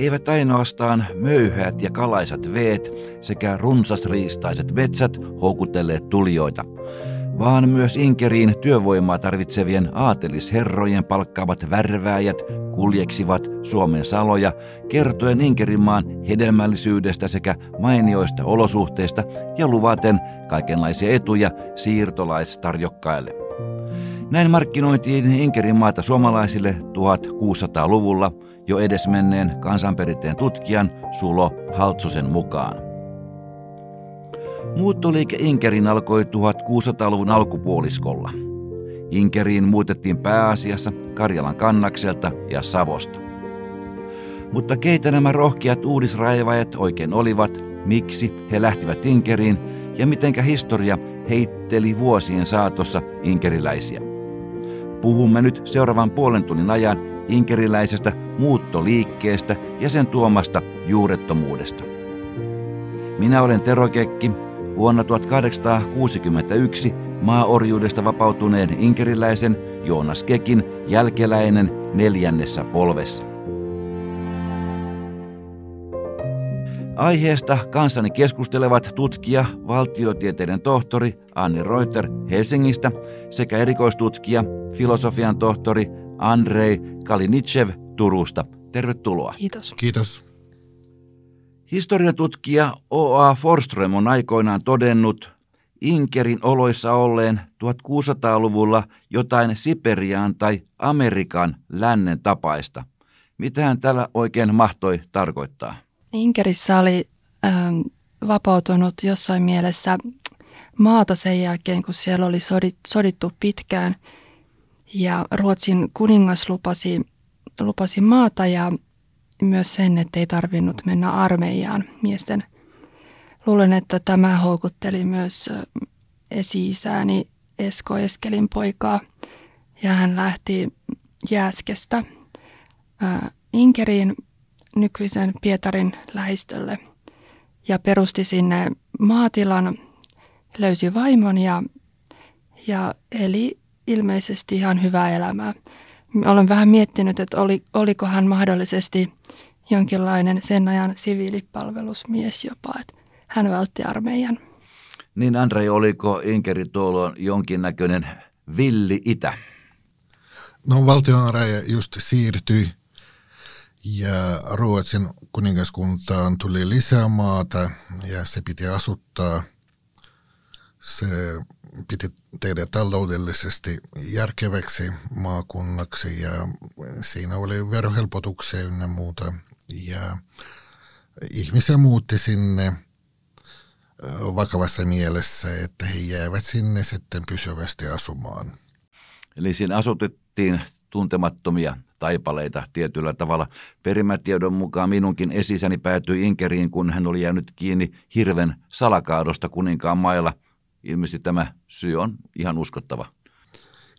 eivät ainoastaan möyhät ja kalaisat veet sekä runsasriistaiset metsät houkutelleet tulijoita, vaan myös Inkeriin työvoimaa tarvitsevien aatelisherrojen palkkaavat värvääjät kuljeksivat Suomen saloja kertoen Inkerinmaan hedelmällisyydestä sekä mainioista olosuhteista ja luvaten kaikenlaisia etuja siirtolaistarjokkaille. Näin markkinoitiin Inkerin maata suomalaisille 1600-luvulla jo edesmenneen kansanperinteen tutkijan Sulo Haltsosen mukaan. Muuttoliike Inkerin alkoi 1600-luvun alkupuoliskolla. Inkeriin muutettiin pääasiassa Karjalan kannakselta ja Savosta. Mutta keitä nämä rohkeat uudisraivajat oikein olivat, miksi he lähtivät Inkeriin ja mitenkä historia heitteli vuosien saatossa inkeriläisiä. Puhumme nyt seuraavan puolen tunnin ajan inkeriläisestä muuttoliikkeestä ja sen tuomasta juurettomuudesta. Minä olen Tero Kekki, vuonna 1861 maaorjuudesta vapautuneen inkeriläisen Joonas Kekin jälkeläinen neljännessä polvessa. Aiheesta kanssani keskustelevat tutkija, valtiotieteiden tohtori Anni Reuter Helsingistä sekä erikoistutkija, filosofian tohtori Andrei Kalinitschev Turusta. Tervetuloa. Kiitos. Kiitos. Historiatutkija O.A. Forström on aikoinaan todennut Inkerin oloissa olleen 1600-luvulla jotain Siperiaan tai Amerikan lännen tapaista. Mitähän tällä oikein mahtoi tarkoittaa? Inkerissä oli ähm, vapautunut jossain mielessä maata sen jälkeen, kun siellä oli sodit, sodittu pitkään. Ja Ruotsin kuningas lupasi, lupasi maata ja myös sen, että ei tarvinnut mennä armeijaan miesten. Luulen, että tämä houkutteli myös esi-isääni Esko Eskelin poikaa ja hän lähti Jääskestä Inkeriin nykyisen Pietarin lähistölle ja perusti sinne maatilan, löysi vaimon ja, ja eli ilmeisesti ihan hyvää elämää. Olen vähän miettinyt, että oli, oliko hän mahdollisesti jonkinlainen sen ajan siviilipalvelusmies jopa, että hän vältti armeijan. Niin Andrei, oliko Inkeri tuolloin jonkinnäköinen villi itä? No valtion raja just siirtyi ja Ruotsin kuningaskuntaan tuli lisää maata ja se piti asuttaa. Se piti tehdä taloudellisesti järkeväksi maakunnaksi ja siinä oli verohelpotuksia ynnä muuta. Ja ihmisiä muutti sinne vakavassa mielessä, että he jäävät sinne sitten pysyvästi asumaan. Eli siinä asutettiin tuntemattomia taipaleita tietyllä tavalla. Perimätiedon mukaan minunkin esisäni päätyi Inkeriin, kun hän oli jäänyt kiinni hirven salakaadosta kuninkaan mailla. Ilmeisesti tämä syy on ihan uskottava.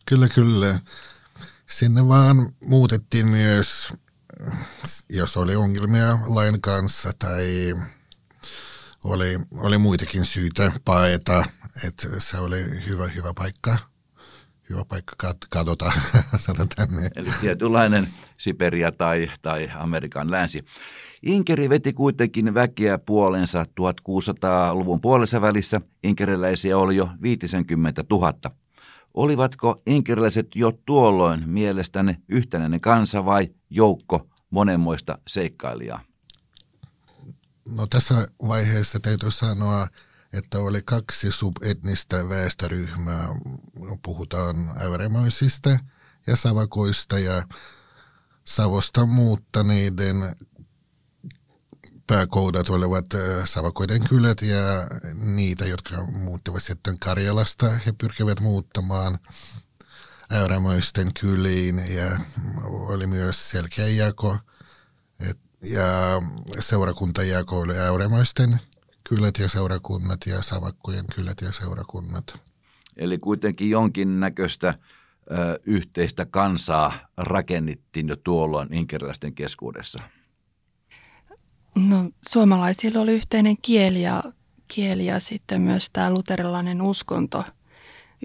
Kyllä, kyllä. Sinne vaan muutettiin myös, jos oli ongelmia lain kanssa tai oli, oli muitakin syitä paeta, että se oli hyvä, hyvä paikka hyvä paikka kadota, sanotaan niin. Eli tietynlainen Siberia tai, tai Amerikan länsi. Inkeri veti kuitenkin väkeä puolensa 1600-luvun puolessa välissä. Inkeriläisiä oli jo 50 000. Olivatko inkeriläiset jo tuolloin mielestäni yhtenäinen kansa vai joukko monenmoista seikkailijaa? No tässä vaiheessa täytyy sanoa, että oli kaksi subetnistä väestöryhmää. Puhutaan äyrämöisistä ja savakoista ja Savosta muuttaneiden pääkoudat olivat äh, Savakoiden kylät ja niitä, jotka muuttivat sitten Karjalasta. He pyrkivät muuttamaan äyrämöisten kyliin ja oli myös selkeä jako. Et, ja seurakuntajako oli äyrämöisten kylät ja seurakunnat ja savakkojen kylät ja seurakunnat. Eli kuitenkin jonkinnäköistä ö, yhteistä kansaa rakennettiin jo tuolloin inkeriläisten keskuudessa. No, suomalaisilla oli yhteinen kieli ja, kieli ja sitten myös tämä luterilainen uskonto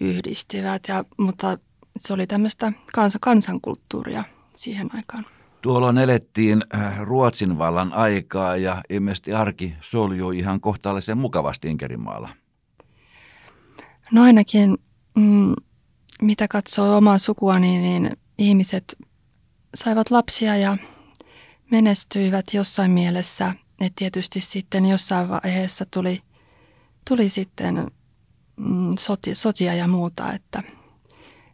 yhdistivät, ja, mutta se oli tämmöistä kansa, kansankulttuuria siihen aikaan. Tuolloin elettiin äh, Ruotsin vallan aikaa ja ilmeisesti arki soljui ihan kohtalaisen mukavasti Inkerinmaalla. No ainakin, mm, mitä katsoo omaa sukuani, niin ihmiset saivat lapsia ja menestyivät jossain mielessä. Et tietysti sitten jossain vaiheessa tuli, tuli sitten mm, sotia, sotia ja muuta, että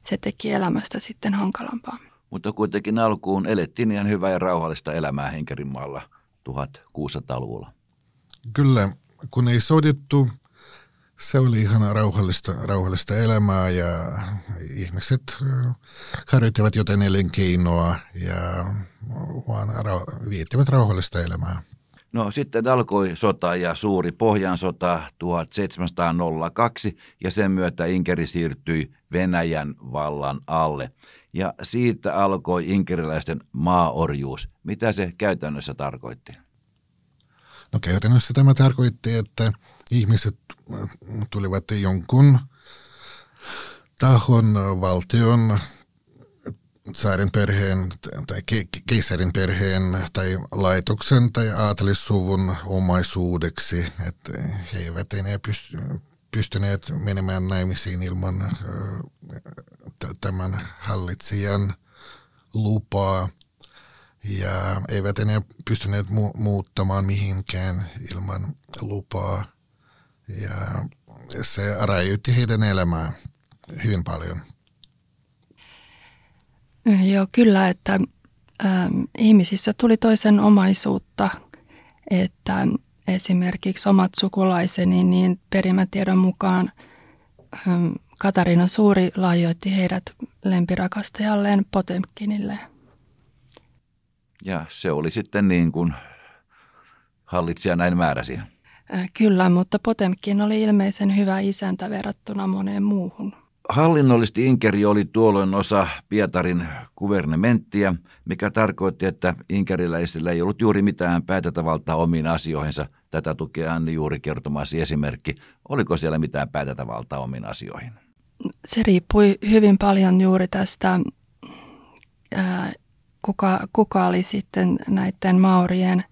se teki elämästä sitten hankalampaa. Mutta kuitenkin alkuun elettiin ihan hyvää ja rauhallista elämää Henkerinmaalla 1600-luvulla. Kyllä, kun ei sodittu, se oli ihan rauhallista, rauhallista elämää ja ihmiset harjoittivat jotain elinkeinoa ja vaan ra- viettivät rauhallista elämää. No sitten alkoi sota ja suuri Pohjan sota 1702 ja sen myötä Inkeri siirtyi Venäjän vallan alle. Ja siitä alkoi inkeriläisten maaorjuus. Mitä se käytännössä tarkoitti? No käytännössä tämä tarkoitti, että ihmiset tulivat jonkun tahon valtion saarin perheen tai keisarin perheen tai laitoksen tai aatelissuvun omaisuudeksi, että he eivät enää pysty, pystyneet menemään naimisiin ilman tämän hallitsijan lupaa ja eivät enää pystyneet mu- muuttamaan mihinkään ilman lupaa ja se rajoitti heidän elämää hyvin paljon. Joo, kyllä, että ähm, ihmisissä tuli toisen omaisuutta, että esimerkiksi omat sukulaiseni, niin perimätiedon mukaan ähm, Katarina Suuri lahjoitti heidät lempirakastajalleen Potemkinille. Ja se oli sitten niin kuin hallitsija näin määräsi. Kyllä, mutta Potemkin oli ilmeisen hyvä isäntä verrattuna moneen muuhun. Hallinnollisesti Inkeri oli tuolloin osa Pietarin kuvernementtia, mikä tarkoitti, että inkeriläisillä ei ollut juuri mitään päätäntävaltaa omiin asioihinsa. Tätä tukee Anni juuri kertomasi esimerkki. Oliko siellä mitään päätäntävaltaa omiin asioihin? Se riippui hyvin paljon juuri tästä, ää, kuka, kuka oli sitten näiden maurien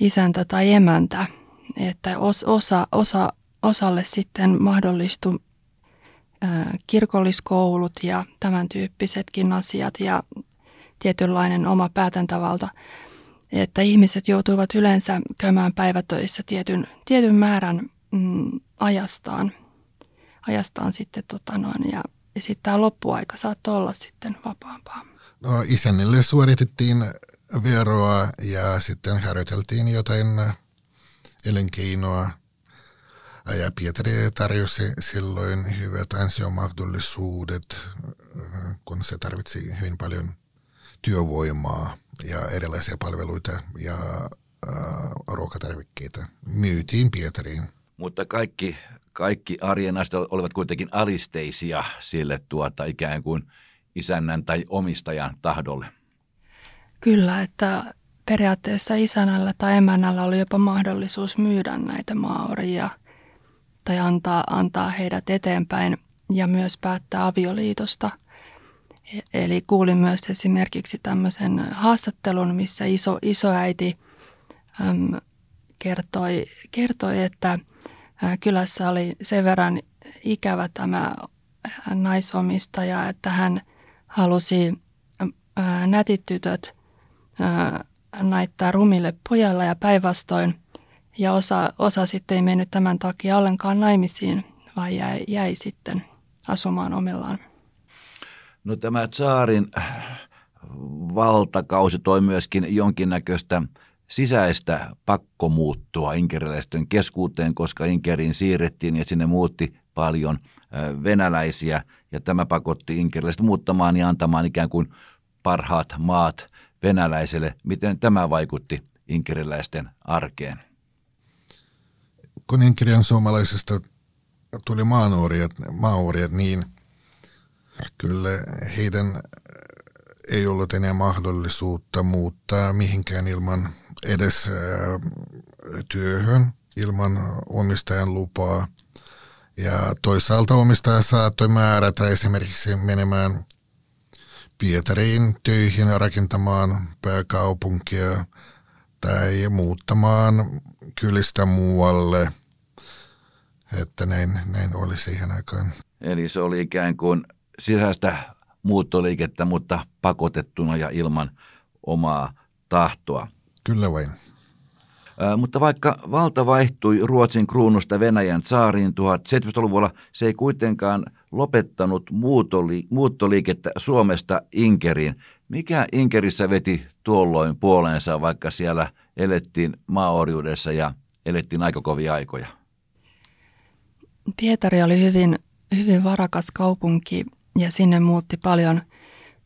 isäntä tai emäntä. Että os, osa, osa, osalle sitten mahdollistui kirkolliskoulut ja tämän tyyppisetkin asiat ja tietynlainen oma päätäntävalta, että ihmiset joutuivat yleensä käymään päivätöissä tietyn, tietyn määrän mm, ajastaan, ajastaan sitten tota noin, ja, ja sitten tämä loppuaika saattoi olla sitten vapaampaa. No isännille suoritettiin veroa ja sitten harjoiteltiin jotain elinkeinoa ja Pietari tarjosi silloin hyvät ansiomahdollisuudet, kun se tarvitsi hyvin paljon työvoimaa ja erilaisia palveluita ja äh, ruokatarvikkeita. Myytiin Pietariin. Mutta kaikki, kaikki arjen olivat kuitenkin alisteisia sille tuota ikään kuin isännän tai omistajan tahdolle. Kyllä, että periaatteessa isännällä tai emännällä oli jopa mahdollisuus myydä näitä maoria – tai antaa, antaa heidät eteenpäin ja myös päättää avioliitosta. Eli kuulin myös esimerkiksi tämmöisen haastattelun, missä iso, isoäiti äm, kertoi, kertoi, että kylässä oli sen verran ikävä tämä naisomistaja, että hän halusi ä, nätit tytöt ä, naittaa rumille pojalla ja päinvastoin – ja osa, osa sitten ei mennyt tämän takia ollenkaan naimisiin, vaan jäi, jäi sitten asumaan omillaan. No tämä saarin valtakausi toi myöskin jonkinnäköistä sisäistä pakkomuuttua inkeriläisten keskuuteen, koska Inkeriin siirrettiin ja sinne muutti paljon venäläisiä ja tämä pakotti inkeriläiset muuttamaan ja antamaan ikään kuin parhaat maat venäläiselle. Miten tämä vaikutti inkeriläisten arkeen? kuninkirjan suomalaisista tuli maanuorijat, maanuorijat, niin kyllä heidän ei ollut enää mahdollisuutta muuttaa mihinkään ilman edes työhön, ilman omistajan lupaa. Ja toisaalta omistaja saattoi määrätä esimerkiksi menemään Pietariin töihin rakentamaan pääkaupunkia tai muuttamaan kylistä muualle. Että näin, näin oli siihen aikaan. Eli se oli ikään kuin sisäistä muuttoliikettä, mutta pakotettuna ja ilman omaa tahtoa. Kyllä vain. Mutta vaikka valta vaihtui Ruotsin kruunusta Venäjän saariin 1700-luvulla, se ei kuitenkaan lopettanut muutoli, muuttoliikettä Suomesta Inkeriin. Mikä Inkerissä veti tuolloin puoleensa, vaikka siellä elettiin maaorjuudessa ja elettiin aika kovia aikoja? Pietari oli hyvin, hyvin varakas kaupunki ja sinne muutti paljon,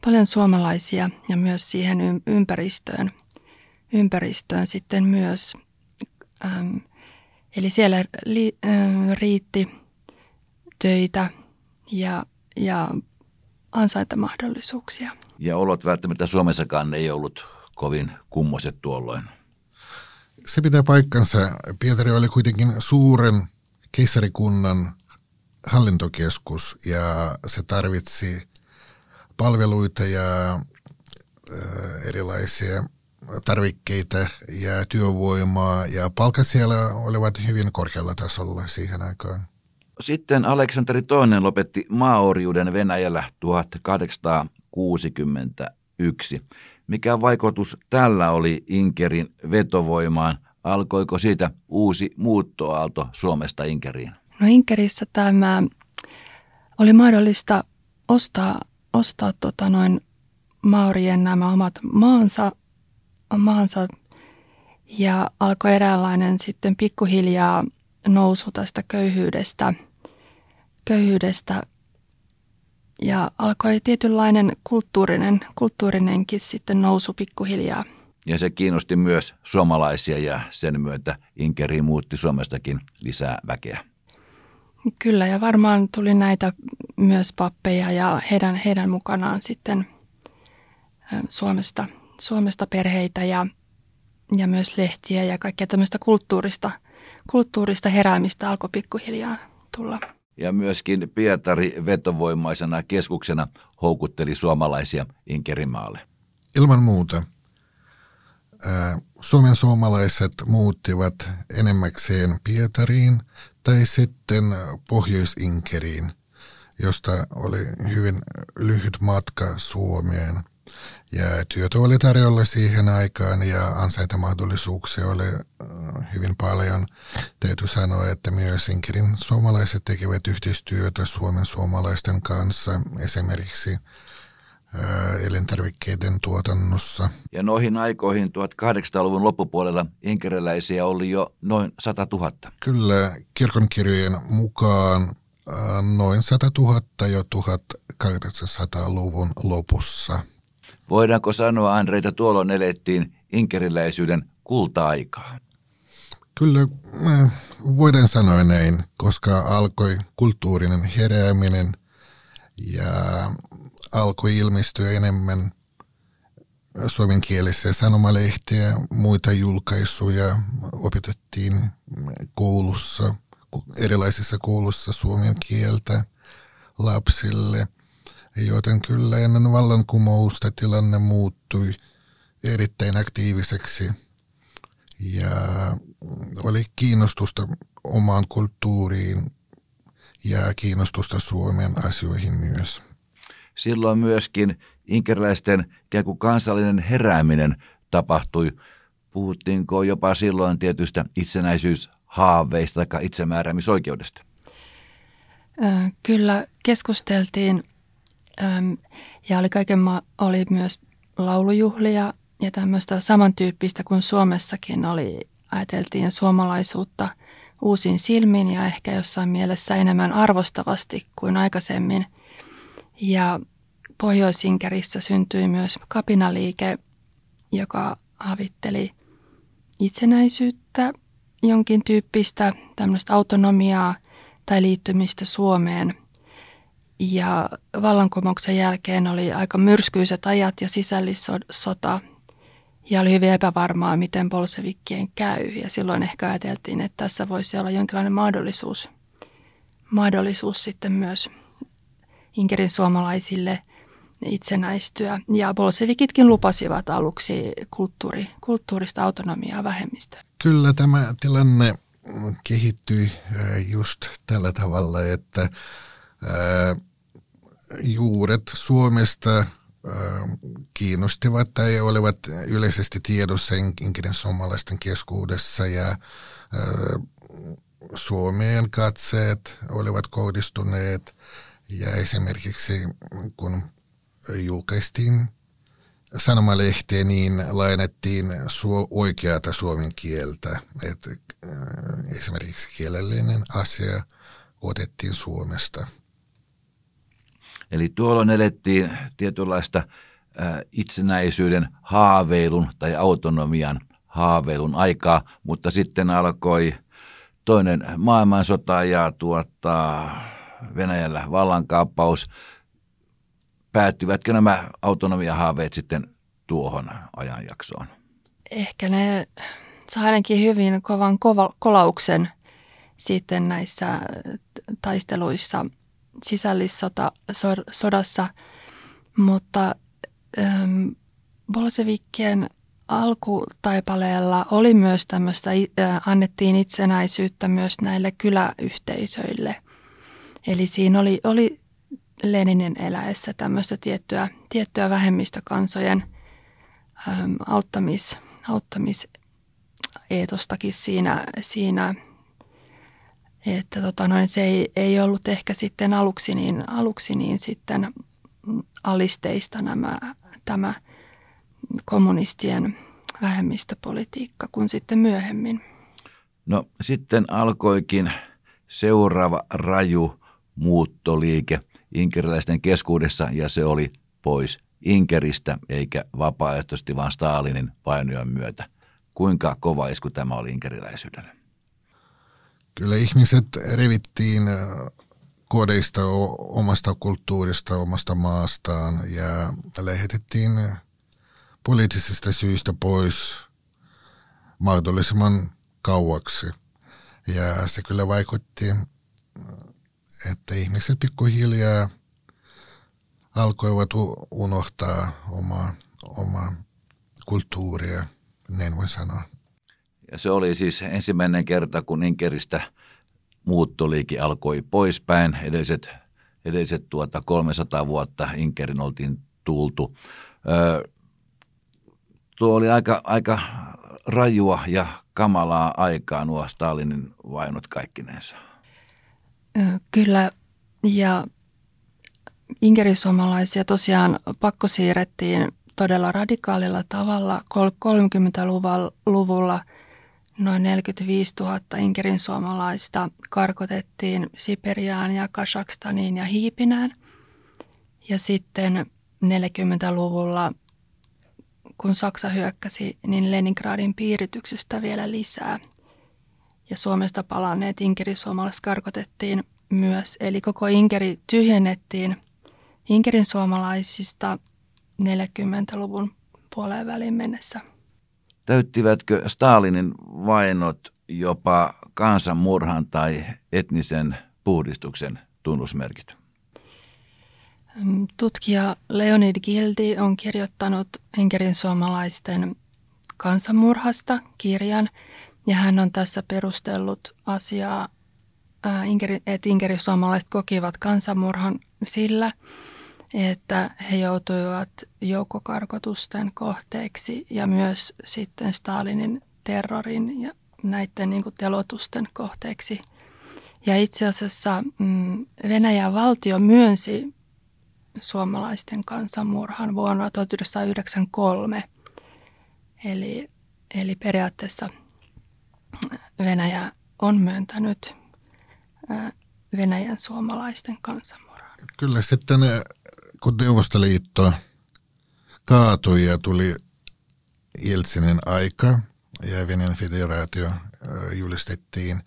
paljon suomalaisia ja myös siihen ympäristöön ympäristöön sitten myös. Ähm, eli siellä li, äh, riitti töitä ja, ja ansaintamahdollisuuksia. Ja olot välttämättä Suomessakaan ei ollut kovin kummoset tuolloin. Se pitää paikkansa. Pietari oli kuitenkin suuren keisarikunnan hallintokeskus ja se tarvitsi palveluita ja erilaisia tarvikkeita ja työvoimaa ja palkat siellä olivat hyvin korkealla tasolla siihen aikaan. Sitten Aleksanteri II lopetti maaorjuuden Venäjällä 1861. Mikä vaikutus tällä oli Inkerin vetovoimaan? Alkoiko siitä uusi muuttoaalto Suomesta Inkeriin? No Inkerissä tämä oli mahdollista ostaa, ostaa tota noin maorien nämä omat maansa maansa ja alkoi eräänlainen sitten pikkuhiljaa nousu tästä köyhyydestä, köyhyydestä ja alkoi tietynlainen kulttuurinen, kulttuurinenkin sitten nousu pikkuhiljaa. Ja se kiinnosti myös suomalaisia ja sen myötä Inkeri muutti Suomestakin lisää väkeä. Kyllä ja varmaan tuli näitä myös pappeja ja heidän, heidän mukanaan sitten Suomesta Suomesta perheitä ja, ja myös lehtiä ja kaikkea tämmöistä kulttuurista, kulttuurista heräämistä alkoi pikkuhiljaa tulla. Ja myöskin Pietari vetovoimaisena keskuksena houkutteli suomalaisia Inkerimaalle. Ilman muuta. Suomen suomalaiset muuttivat enemmäkseen Pietariin tai sitten Pohjois-Inkeriin, josta oli hyvin lyhyt matka Suomeen – ja työtä oli tarjolla siihen aikaan ja ansaintamahdollisuuksia oli äh, hyvin paljon. Täytyy sanoa, että myös Inkerin suomalaiset tekevät yhteistyötä Suomen suomalaisten kanssa esimerkiksi äh, elintarvikkeiden tuotannossa. Ja noihin aikoihin 1800-luvun loppupuolella inkeriläisiä oli jo noin 100 000. Kyllä, kirkonkirjojen mukaan äh, noin 100 000 jo 1800-luvun lopussa. Voidaanko sanoa, Andre, että tuolloin elettiin inkeriläisyyden kulta-aikaa? Kyllä voidaan sanoa näin, koska alkoi kulttuurinen herääminen ja alkoi ilmestyä enemmän suomenkielisiä sanomalehtiä, muita julkaisuja opetettiin koulussa, erilaisissa koulussa suomen kieltä lapsille – joten kyllä ennen vallankumousta tilanne muuttui erittäin aktiiviseksi ja oli kiinnostusta omaan kulttuuriin ja kiinnostusta Suomen asioihin myös. Silloin myöskin inkeriläisten ikään kuin kansallinen herääminen tapahtui. Puhuttiinko jopa silloin tietystä itsenäisyyshaaveista tai itsemääräämisoikeudesta? Kyllä keskusteltiin ja oli, kaiken ma- oli myös laulujuhlia ja tämmöistä samantyyppistä kuin Suomessakin oli. Ajateltiin suomalaisuutta uusin silmin ja ehkä jossain mielessä enemmän arvostavasti kuin aikaisemmin. Ja Pohjoisinkerissä syntyi myös kapinaliike, joka havitteli itsenäisyyttä, jonkin tyyppistä tämmöistä autonomiaa tai liittymistä Suomeen – ja vallankumouksen jälkeen oli aika myrskyiset ajat ja sisällissota. Ja oli hyvin epävarmaa, miten bolsevikkien käy. Ja silloin ehkä ajateltiin, että tässä voisi olla jonkinlainen mahdollisuus, mahdollisuus sitten myös Inkerin suomalaisille itsenäistyä. Ja bolsevikitkin lupasivat aluksi kulttuuri, kulttuurista autonomiaa vähemmistöä. Kyllä tämä tilanne kehittyi just tällä tavalla, että juuret Suomesta kiinnostivat tai olivat yleisesti tiedossa inkinen suomalaisten keskuudessa ja Suomeen katseet olivat kohdistuneet ja esimerkiksi kun julkaistiin sanomalehteen, niin lainattiin su- oikeata suomen kieltä. Et, äh, esimerkiksi kielellinen asia otettiin Suomesta. Eli tuolloin elettiin tietynlaista itsenäisyyden haaveilun tai autonomian haaveilun aikaa, mutta sitten alkoi toinen maailmansota ja tuota, Venäjällä vallankaappaus – päättyvätkö nämä autonomiahaaveet sitten tuohon ajanjaksoon? Ehkä ne saa ainakin hyvin kovan kova, kolauksen sitten näissä taisteluissa sisällissota sodassa, mutta ähm, Bolsevikkien alkutaipaleella oli myös tämmöistä, äh, annettiin itsenäisyyttä myös näille kyläyhteisöille. Eli siinä oli, oli Leninin eläessä tämmöistä tiettyä, tiettyä vähemmistökansojen äm, auttamis, auttamiseetostakin siinä, siinä että tota noin, se ei, ei ollut ehkä sitten aluksi niin, aluksi niin sitten alisteista nämä, tämä kommunistien vähemmistöpolitiikka kuin sitten myöhemmin. No sitten alkoikin seuraava raju muuttoliike – inkeriläisten keskuudessa ja se oli pois Inkeristä eikä vapaaehtoisesti vaan Stalinin painojen myötä. Kuinka kova isku tämä oli inkeriläisyydelle? Kyllä ihmiset revittiin äh, kodeista, omasta kulttuurista, omasta maastaan ja lähetettiin poliittisista syistä pois mahdollisimman kauaksi. Ja se kyllä vaikutti että ihmiset pikkuhiljaa alkoivat unohtaa omaa, omaa kulttuuria, näin voi sanoa. Ja se oli siis ensimmäinen kerta, kun Inkeristä muuttoliike alkoi poispäin. Edelliset, edelliset tuota 300 vuotta Inkerin oltiin tultu. Öö, tuo oli aika, aika rajua ja kamalaa aikaa nuo Stalinin vainot kaikkinensa. Kyllä, ja inkerisuomalaisia tosiaan pakko siirrettiin todella radikaalilla tavalla. 30-luvulla noin 45 000 Inkerin suomalaista karkotettiin Siperiaan ja Kasakstaniin ja Hiipinään. Ja sitten 40-luvulla, kun Saksa hyökkäsi, niin Leningradin piirityksestä vielä lisää – ja Suomesta palanneet inkerisuomalaiset karkotettiin myös. Eli koko Inkeri tyhjennettiin Inkerin suomalaisista 40-luvun puoleen väliin mennessä. Täyttivätkö Stalinin vainot jopa kansanmurhan tai etnisen puhdistuksen tunnusmerkit? Tutkija Leonid Gildi on kirjoittanut Inkerin suomalaisten kansanmurhasta kirjan – ja hän on tässä perustellut asiaa, että inkerisuomalaiset kokivat kansanmurhan sillä, että he joutuivat joukkokarkotusten kohteeksi ja myös sitten Stalinin terrorin ja näiden niin kuin telotusten kohteeksi. Ja itse asiassa mm, Venäjän valtio myönsi suomalaisten kansanmurhan vuonna 1993. Eli, eli periaatteessa – Venäjä on myöntänyt Venäjän suomalaisten kansanmurhan. Kyllä sitten kun Neuvostoliitto kaatui ja tuli Jeltsinin aika ja Venäjän federaatio julistettiin.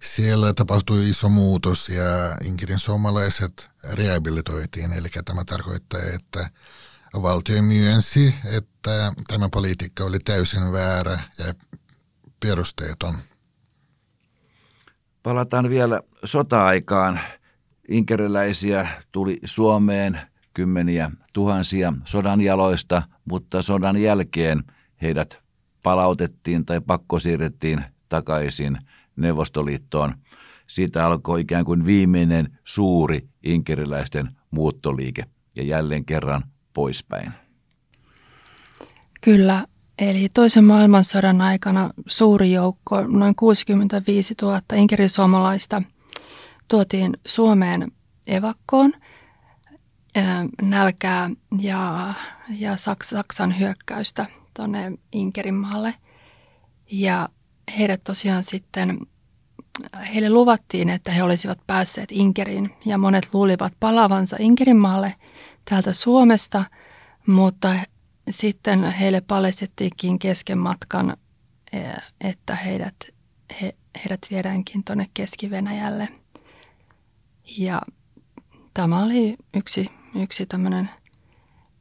Siellä tapahtui iso muutos ja Inkirin suomalaiset rehabilitoitiin, eli tämä tarkoittaa, että valtio myönsi, että tämä politiikka oli täysin väärä ja perusteeton. Palataan vielä sota-aikaan. Inkeriläisiä tuli Suomeen kymmeniä tuhansia sodan jaloista, mutta sodan jälkeen heidät palautettiin tai pakkosiirrettiin takaisin Neuvostoliittoon. Siitä alkoi ikään kuin viimeinen suuri inkeriläisten muuttoliike ja jälleen kerran poispäin. Kyllä, eli toisen maailmansodan aikana suuri joukko, noin 65 000 inkerisuomalaista, tuotiin Suomeen evakkoon nälkää ja, ja Saksan hyökkäystä tuonne Inkerinmaalle. Ja heidät tosiaan sitten, heille luvattiin, että he olisivat päässeet Inkeriin ja monet luulivat palavansa Inkerinmaalle täältä Suomesta, mutta sitten heille paljastettiinkin kesken matkan, että heidät, he, heidät viedäänkin tuonne Keski-Venäjälle. Ja tämä oli yksi, yksi tämmöinen,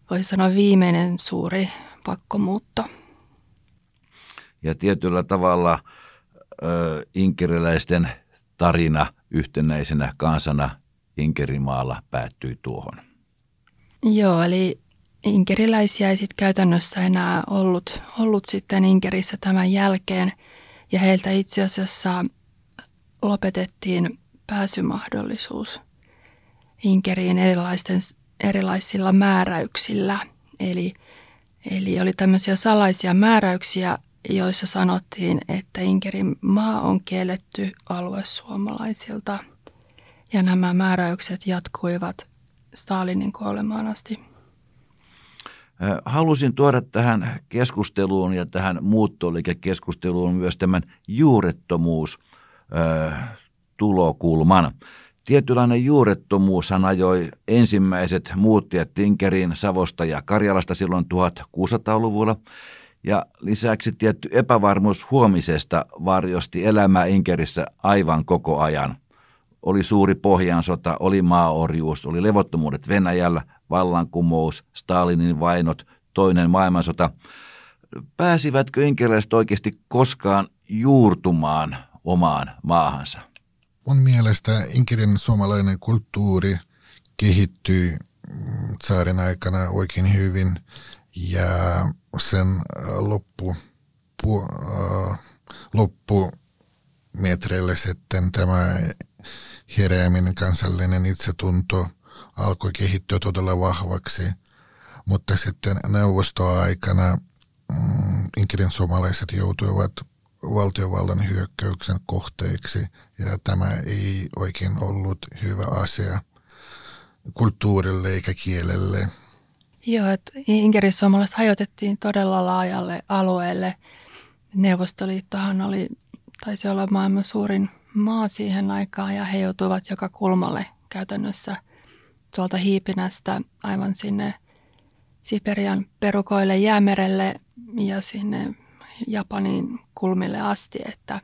voisi sanoa viimeinen suuri pakkomuutto. Ja tietyllä tavalla ö, inkeriläisten tarina yhtenäisenä kansana Inkerimaalla päättyi tuohon. Joo, eli inkeriläisiä ei sitten käytännössä enää ollut, ollut sitten Inkerissä tämän jälkeen. Ja heiltä itse asiassa lopetettiin pääsymahdollisuus Inkeriin erilaisten, erilaisilla määräyksillä. Eli, eli oli tämmöisiä salaisia määräyksiä, joissa sanottiin, että Inkerin maa on kielletty alue suomalaisilta. Ja nämä määräykset jatkuivat Stalinin kuolemaan asti. Halusin tuoda tähän keskusteluun ja tähän muuttoliikekeskusteluun myös tämän juurettomuus tulokulman. Tietynlainen juurettomuushan ajoi ensimmäiset muuttijat Tinkeriin Savosta ja Karjalasta silloin 1600-luvulla. Ja lisäksi tietty epävarmuus huomisesta varjosti elämää Inkerissä aivan koko ajan. Oli suuri pohjansota, oli maaorjuus, oli levottomuudet Venäjällä, vallankumous, Stalinin vainot, toinen maailmansota. Pääsivätkö inkeriläiset oikeasti koskaan juurtumaan omaan maahansa? Mun mielestä Inkerin suomalainen kulttuuri kehittyy saaren aikana oikein hyvin ja sen loppu, pu, äh, loppumetreille sitten tämä herääminen, kansallinen itsetunto alkoi kehittyä todella vahvaksi. Mutta sitten neuvostoaikana mm, Inkerin suomalaiset joutuivat valtiovallan hyökkäyksen kohteeksi ja tämä ei oikein ollut hyvä asia kulttuurille eikä kielelle. Joo, että inkerissuomalaiset hajotettiin todella laajalle alueelle. Neuvostoliittohan oli, taisi olla maailman suurin maa siihen aikaan ja he joutuivat joka kulmalle käytännössä tuolta Hiipinästä aivan sinne Siperian perukoille jäämerelle ja sinne Japanin kulmille asti että,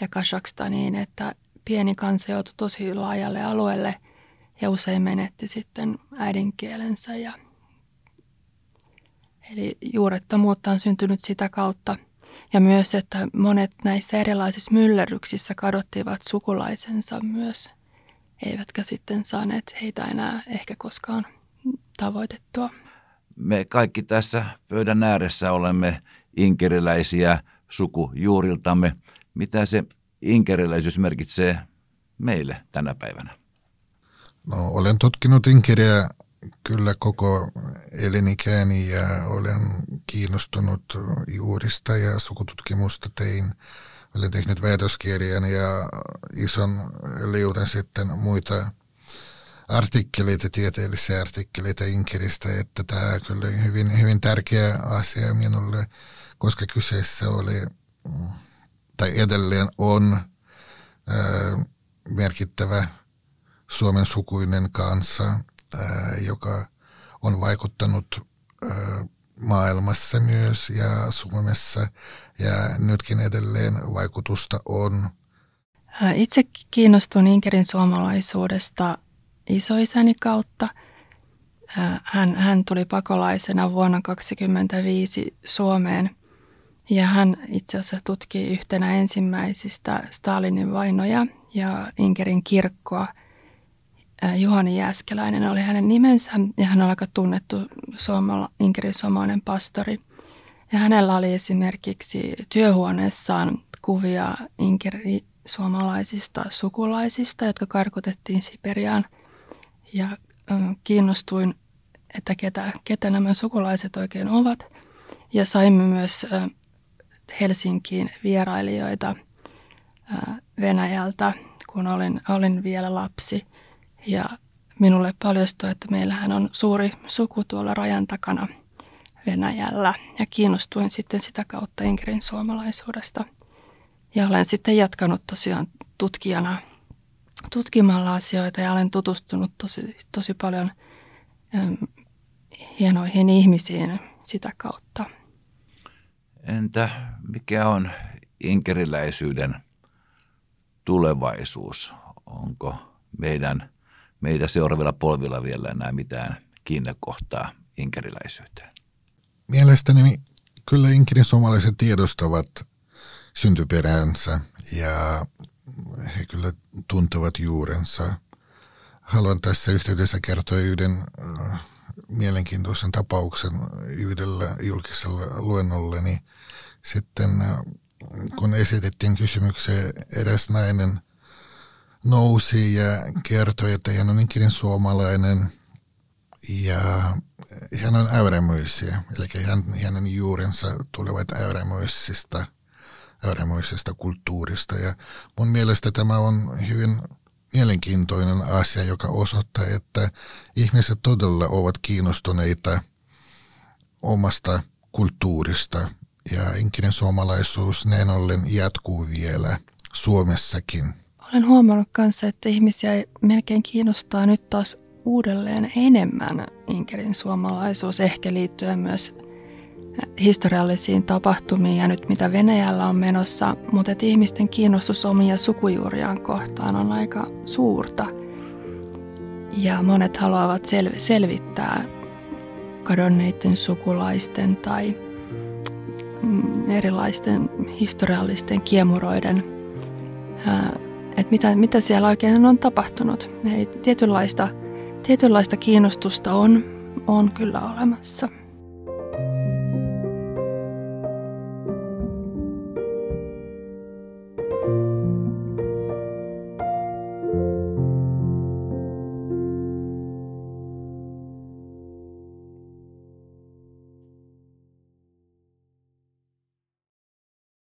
ja Kazakstaniin, että pieni kansa joutui tosi laajalle alueelle ja usein menetti sitten äidinkielensä. Ja, eli juurettomuutta on syntynyt sitä kautta. Ja myös, että monet näissä erilaisissa myllerryksissä kadottivat sukulaisensa myös, eivätkä sitten saaneet heitä enää ehkä koskaan tavoitettua. Me kaikki tässä pöydän ääressä olemme inkeriläisiä sukujuuriltamme. Mitä se inkeriläisyys merkitsee meille tänä päivänä? No, olen tutkinut inkeriä kyllä koko elinikäni ja olen kiinnostunut juurista ja sukututkimusta tein. Olen tehnyt väitöskirjan ja ison liutan sitten muita artikkeleita, tieteellisiä artikkeleita Inkeristä, että tämä on kyllä hyvin, hyvin tärkeä asia minulle koska kyseessä oli, tai edelleen on, merkittävä Suomen sukuinen kanssa, joka on vaikuttanut maailmassa myös ja Suomessa. Ja nytkin edelleen vaikutusta on. Itse kiinnostun Inkerin suomalaisuudesta isoisäni kautta – hän, hän tuli pakolaisena vuonna 1925 Suomeen ja hän itse asiassa tutki yhtenä ensimmäisistä Stalinin vainoja ja Inkerin kirkkoa Juhani Jääskeläinen oli hänen nimensä ja hän on aika tunnettu suomala, Inkerin suomalainen pastori. Ja hänellä oli esimerkiksi työhuoneessaan kuvia Inkeri suomalaisista sukulaisista, jotka karkotettiin Siperiaan. Ja kiinnostuin, että ketä, ketä nämä sukulaiset oikein ovat. Ja saimme myös Helsinkiin vierailijoita Venäjältä, kun olin, olin vielä lapsi. Ja minulle paljastui, että meillähän on suuri suku tuolla rajan takana Venäjällä. Ja kiinnostuin sitten sitä kautta Inkerin suomalaisuudesta. Ja olen sitten jatkanut tosiaan tutkijana tutkimalla asioita ja olen tutustunut tosi, tosi paljon hienoihin ihmisiin sitä kautta. Entä mikä on inkeriläisyyden tulevaisuus? Onko meidän, meitä seuraavilla polvilla vielä enää mitään kiinnekohtaa inkeriläisyyteen? Mielestäni kyllä inkerin suomalaiset tiedostavat syntyperänsä ja he kyllä tuntevat juurensa. Haluan tässä yhteydessä kertoa yhden äh, mielenkiintoisen tapauksen yhdellä julkisella luennolleni. Sitten äh, kun esitettiin kysymyksiä, eräs nainen nousi ja kertoi, että hän on inkinen suomalainen ja hän on äyrämöisiä, eli hän, hänen juurensa tulevat äyrämöisistä, äyrämöisestä kulttuurista. Ja mun mielestä tämä on hyvin mielenkiintoinen asia, joka osoittaa, että ihmiset todella ovat kiinnostuneita omasta kulttuurista ja inkinen suomalaisuus näin ollen jatkuu vielä Suomessakin. Olen huomannut kanssa, että ihmisiä melkein kiinnostaa nyt taas uudelleen enemmän Inkerin suomalaisuus, ehkä liittyen myös historiallisiin tapahtumiin ja nyt mitä Venäjällä on menossa, mutta että ihmisten kiinnostus omia sukujuuriaan kohtaan on aika suurta. Ja monet haluavat sel- selvittää kadonneiden sukulaisten tai mm, erilaisten historiallisten kiemuroiden, että mitä, mitä siellä oikein on tapahtunut. Eli tietynlaista, tietynlaista kiinnostusta on, on kyllä olemassa.